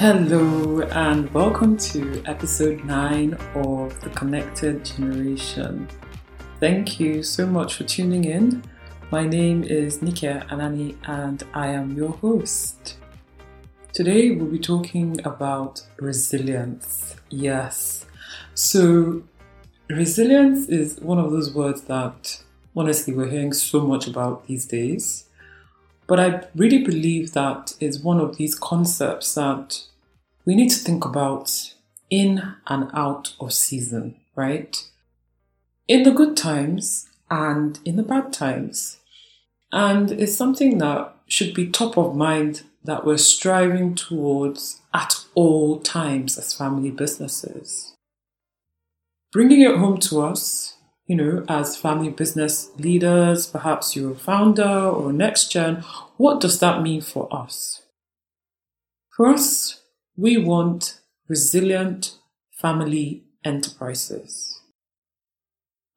Hello, and welcome to episode 9 of The Connected Generation. Thank you so much for tuning in. My name is Nike Anani, and I am your host. Today, we'll be talking about resilience. Yes. So, resilience is one of those words that honestly we're hearing so much about these days. But I really believe that is one of these concepts that we need to think about in and out of season, right? In the good times and in the bad times. And it's something that should be top of mind that we're striving towards at all times as family businesses. Bringing it home to us, you know, as family business leaders, perhaps you're a founder or next gen, what does that mean for us? For us, we want resilient family enterprises.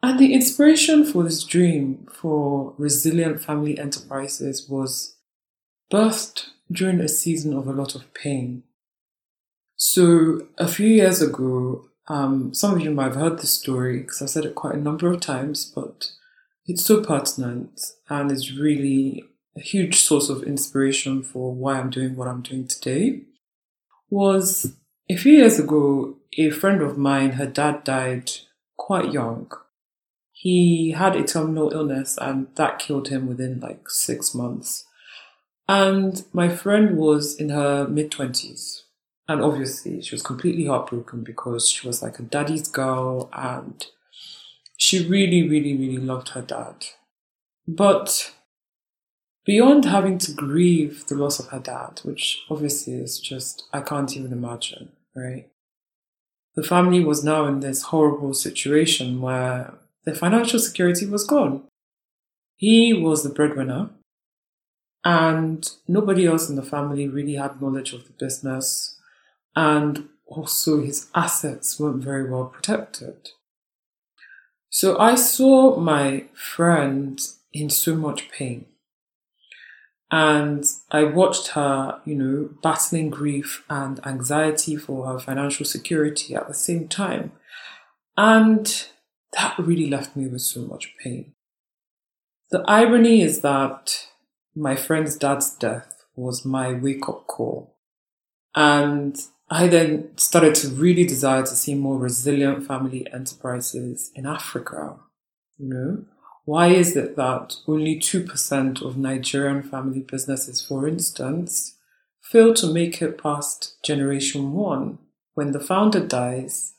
And the inspiration for this dream for resilient family enterprises was birthed during a season of a lot of pain. So, a few years ago, um, some of you might have heard the story because I've said it quite a number of times, but it's so pertinent and is really a huge source of inspiration for why I'm doing what I'm doing today was a few years ago, a friend of mine, her dad died quite young. He had a terminal illness and that killed him within like six months. And my friend was in her mid 20s. And obviously, she was completely heartbroken because she was like a daddy's girl and she really, really, really loved her dad. But beyond having to grieve the loss of her dad, which obviously is just, I can't even imagine, right? The family was now in this horrible situation where their financial security was gone. He was the breadwinner, and nobody else in the family really had knowledge of the business, and also his assets weren't very well protected. So I saw my friend in so much pain and I watched her, you know, battling grief and anxiety for her financial security at the same time. And that really left me with so much pain. The irony is that my friend's dad's death was my wake up call. And I then started to really desire to see more resilient family enterprises in Africa, you know, why is it that only 2% of Nigerian family businesses, for instance, fail to make it past generation one? When the founder dies,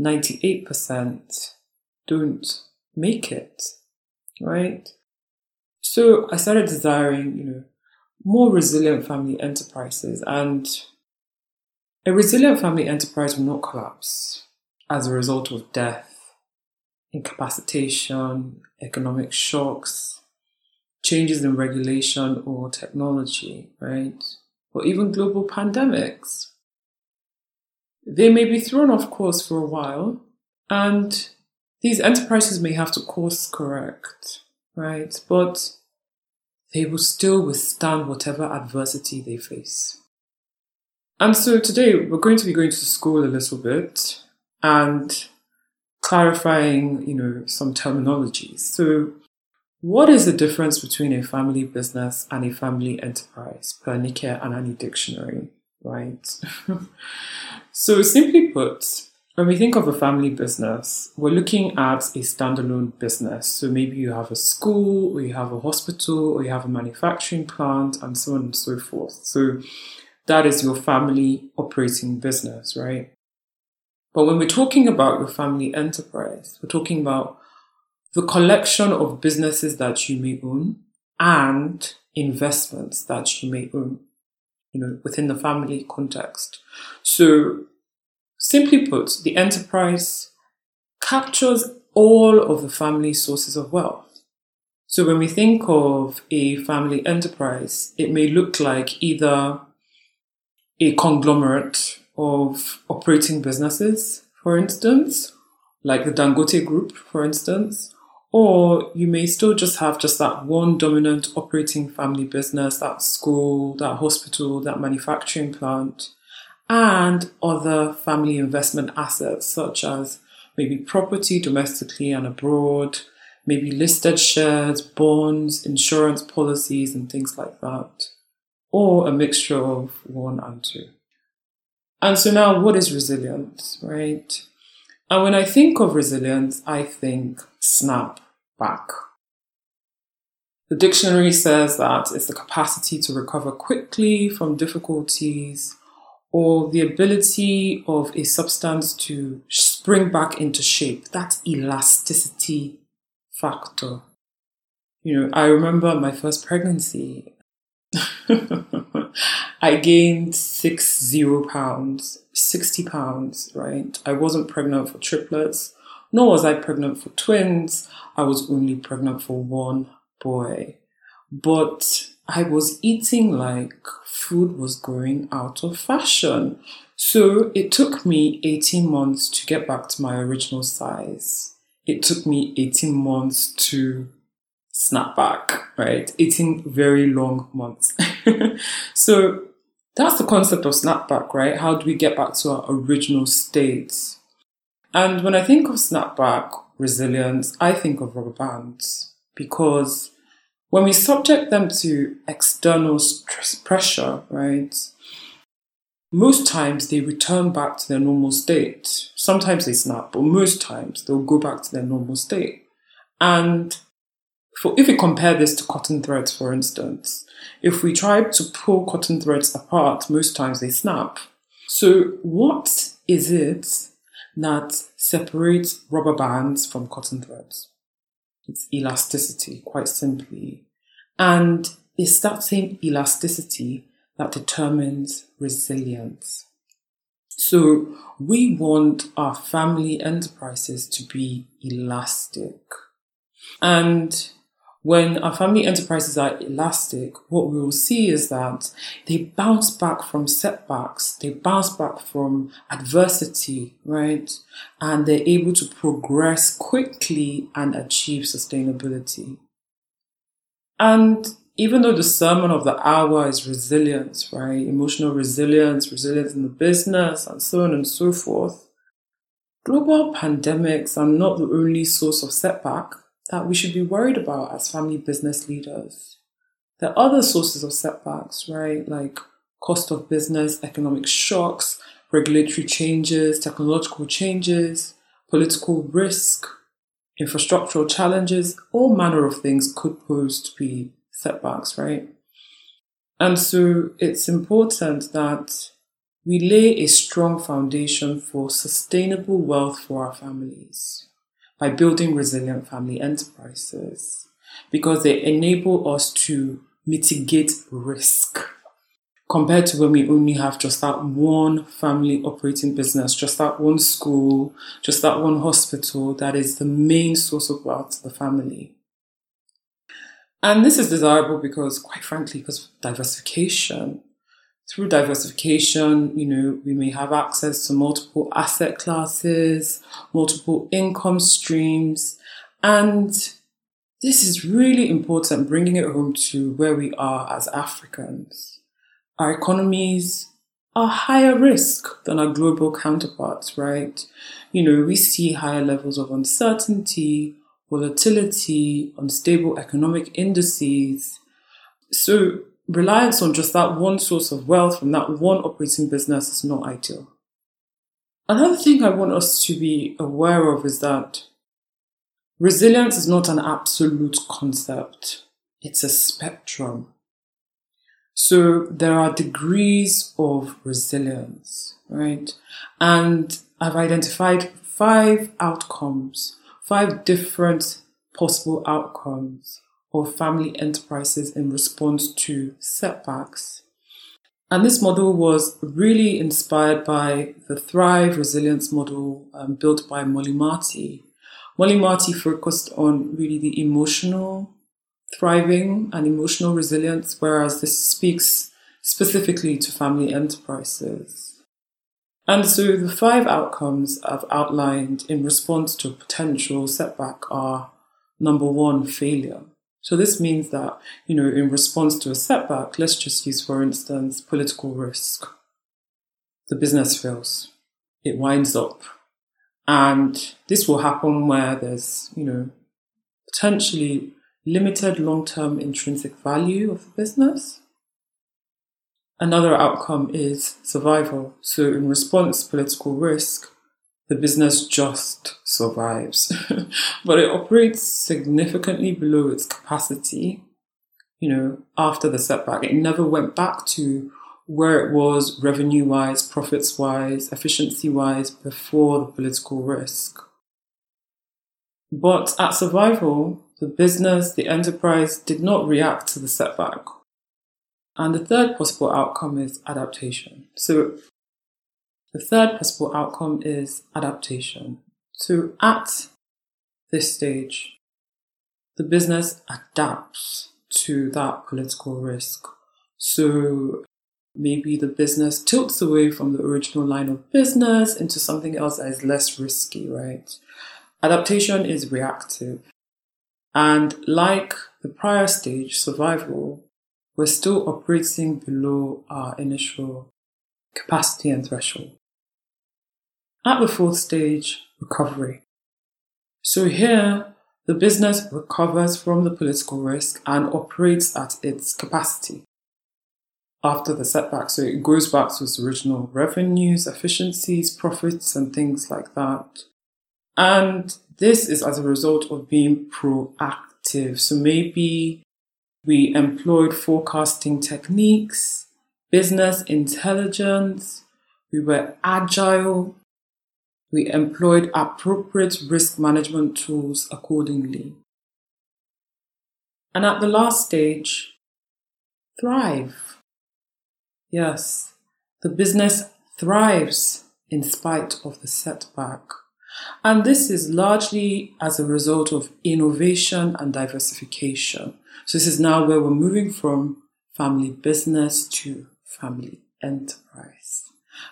98% don't make it, right? So I started desiring, you know, more resilient family enterprises and a resilient family enterprise will not collapse as a result of death incapacitation, economic shocks, changes in regulation or technology, right? Or even global pandemics. They may be thrown off course for a while, and these enterprises may have to course correct, right? But they will still withstand whatever adversity they face. And so today we're going to be going to school a little bit and clarifying, you know, some terminologies. So, what is the difference between a family business and a family enterprise per Nike Anani dictionary, right? so, simply put, when we think of a family business, we're looking at a standalone business. So maybe you have a school, or you have a hospital, or you have a manufacturing plant, and so on and so forth. So that is your family operating business, right? But when we're talking about your family enterprise, we're talking about the collection of businesses that you may own and investments that you may own, you know, within the family context. So simply put, the enterprise captures all of the family sources of wealth. So when we think of a family enterprise, it may look like either a conglomerate of operating businesses, for instance, like the Dangote Group, for instance, or you may still just have just that one dominant operating family business, that school, that hospital, that manufacturing plant, and other family investment assets such as maybe property domestically and abroad, maybe listed shares, bonds, insurance policies, and things like that, or a mixture of one and two. And so now, what is resilience, right? And when I think of resilience, I think snap back. The dictionary says that it's the capacity to recover quickly from difficulties or the ability of a substance to spring back into shape. That elasticity factor. You know, I remember my first pregnancy. I gained six zero pounds, 60 pounds, right? I wasn't pregnant for triplets, nor was I pregnant for twins. I was only pregnant for one boy. But I was eating like food was going out of fashion. So it took me 18 months to get back to my original size. It took me 18 months to snap back, right? 18 very long months. so that's the concept of snapback, right? How do we get back to our original state? And when I think of snapback resilience, I think of rubber bands because when we subject them to external stress pressure, right, most times they return back to their normal state. Sometimes they snap, but most times they'll go back to their normal state. And for, if we compare this to cotton threads, for instance, if we try to pull cotton threads apart, most times they snap. So, what is it that separates rubber bands from cotton threads? It's elasticity, quite simply. And it's that same elasticity that determines resilience. So we want our family enterprises to be elastic. And when our family enterprises are elastic, what we will see is that they bounce back from setbacks, they bounce back from adversity, right? And they're able to progress quickly and achieve sustainability. And even though the sermon of the hour is resilience, right? Emotional resilience, resilience in the business, and so on and so forth, global pandemics are not the only source of setback that we should be worried about as family business leaders. There are other sources of setbacks, right? Like cost of business, economic shocks, regulatory changes, technological changes, political risk, infrastructural challenges, all manner of things could pose to be setbacks, right? And so it's important that we lay a strong foundation for sustainable wealth for our families by building resilient family enterprises because they enable us to mitigate risk compared to when we only have just that one family operating business, just that one school, just that one hospital that is the main source of wealth to the family. And this is desirable because, quite frankly, because diversification. Through diversification, you know, we may have access to multiple asset classes, multiple income streams, and this is really important, bringing it home to where we are as Africans our economies are higher risk than our global counterparts, right? You know, we see higher levels of uncertainty, volatility, unstable economic indices. So, reliance on just that one source of wealth from that one operating business is not ideal. Another thing I want us to be aware of is that resilience is not an absolute concept, it's a spectrum. So there are degrees of resilience, right? And I've identified five outcomes, five different possible outcomes of family enterprises in response to setbacks. And this model was really inspired by the Thrive Resilience model um, built by Mollie Marti. Mollie Marti focused on really the emotional, thriving and emotional resilience, whereas this speaks specifically to family enterprises. And so the five outcomes I've outlined in response to a potential setback are number one, failure. So this means that, you know, in response to a setback, let's just use, for instance, political risk. the business fails. It winds up. And this will happen where there's, you know, potentially limited long term intrinsic value of the business. Another outcome is survival. So, in response political risk, the business just survives, but it operates significantly below its capacity. You know, after the setback, it never went back to where it was revenue wise, profits wise, efficiency wise before the political risk. But at survival, the business, the enterprise did not react to the setback. And the third possible outcome is adaptation. So the third possible outcome is adaptation. So at this stage, the business adapts to that political risk. So maybe the business tilts away from the original line of business into something else that is less risky, right? Adaptation is reactive. And like the prior stage, survival, we're still operating below our initial capacity and threshold. At the fourth stage, recovery. So here, the business recovers from the political risk and operates at its capacity after the setback. So it goes back to its original revenues, efficiencies, profits, and things like that. And this is as a result of being proactive. So maybe we employed forecasting techniques, business intelligence, we were agile, we employed appropriate risk management tools accordingly. And at the last stage, thrive. Yes, the business thrives in spite of the setback. And this is largely as a result of innovation and diversification. So this is now where we're moving from family business to family enterprise.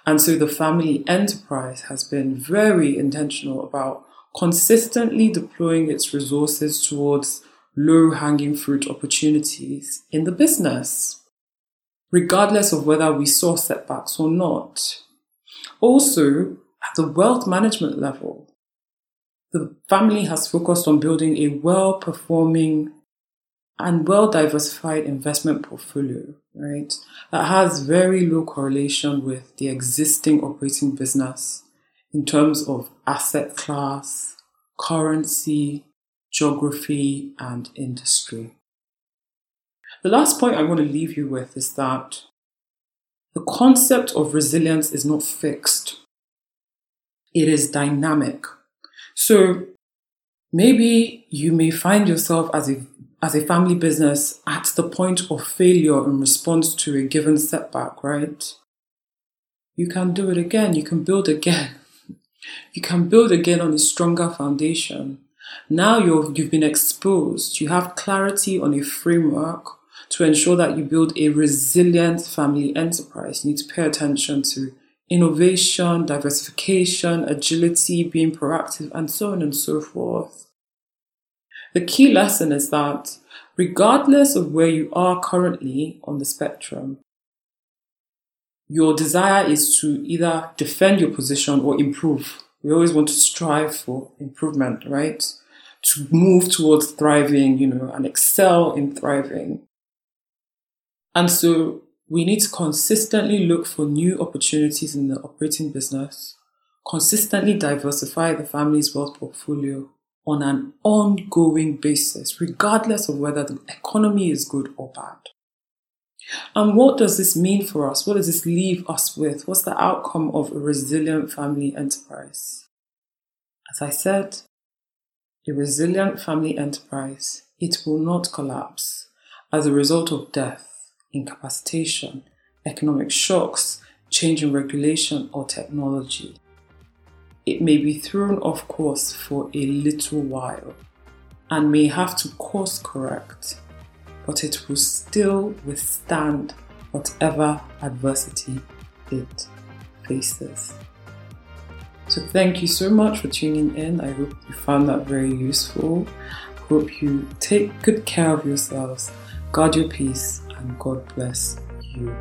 And so the family enterprise has been very intentional about consistently deploying its resources towards low hanging fruit opportunities in the business, regardless of whether we saw setbacks or not. Also, at the wealth management level, the family has focused on building a well performing and well diversified investment portfolio, right? That has very low correlation with the existing operating business in terms of asset class, currency, geography, and industry. The last point I want to leave you with is that the concept of resilience is not fixed. It is dynamic. So maybe you may find yourself as a as a family business at the point of failure in response to a given setback, right? You can do it again. You can build again. You can build again on a stronger foundation. Now you've, you've been exposed. You have clarity on a framework to ensure that you build a resilient family enterprise. You need to pay attention to innovation, diversification, agility, being proactive, and so on and so forth. The key lesson is that regardless of where you are currently on the spectrum, your desire is to either defend your position or improve. We always want to strive for improvement, right? To move towards thriving, you know, and excel in thriving. And so we need to consistently look for new opportunities in the operating business, consistently diversify the family's wealth portfolio, on an ongoing basis, regardless of whether the economy is good or bad. And what does this mean for us? What does this leave us with? What's the outcome of a resilient family enterprise? As I said, a resilient family enterprise, it will not collapse as a result of death, incapacitation, economic shocks, change in regulation, or technology it may be thrown off course for a little while and may have to course correct, but it will still withstand whatever adversity it faces. So, thank you so much for tuning in. I hope you found that very useful. Hope you take good care of yourselves, guard your peace, and God bless you.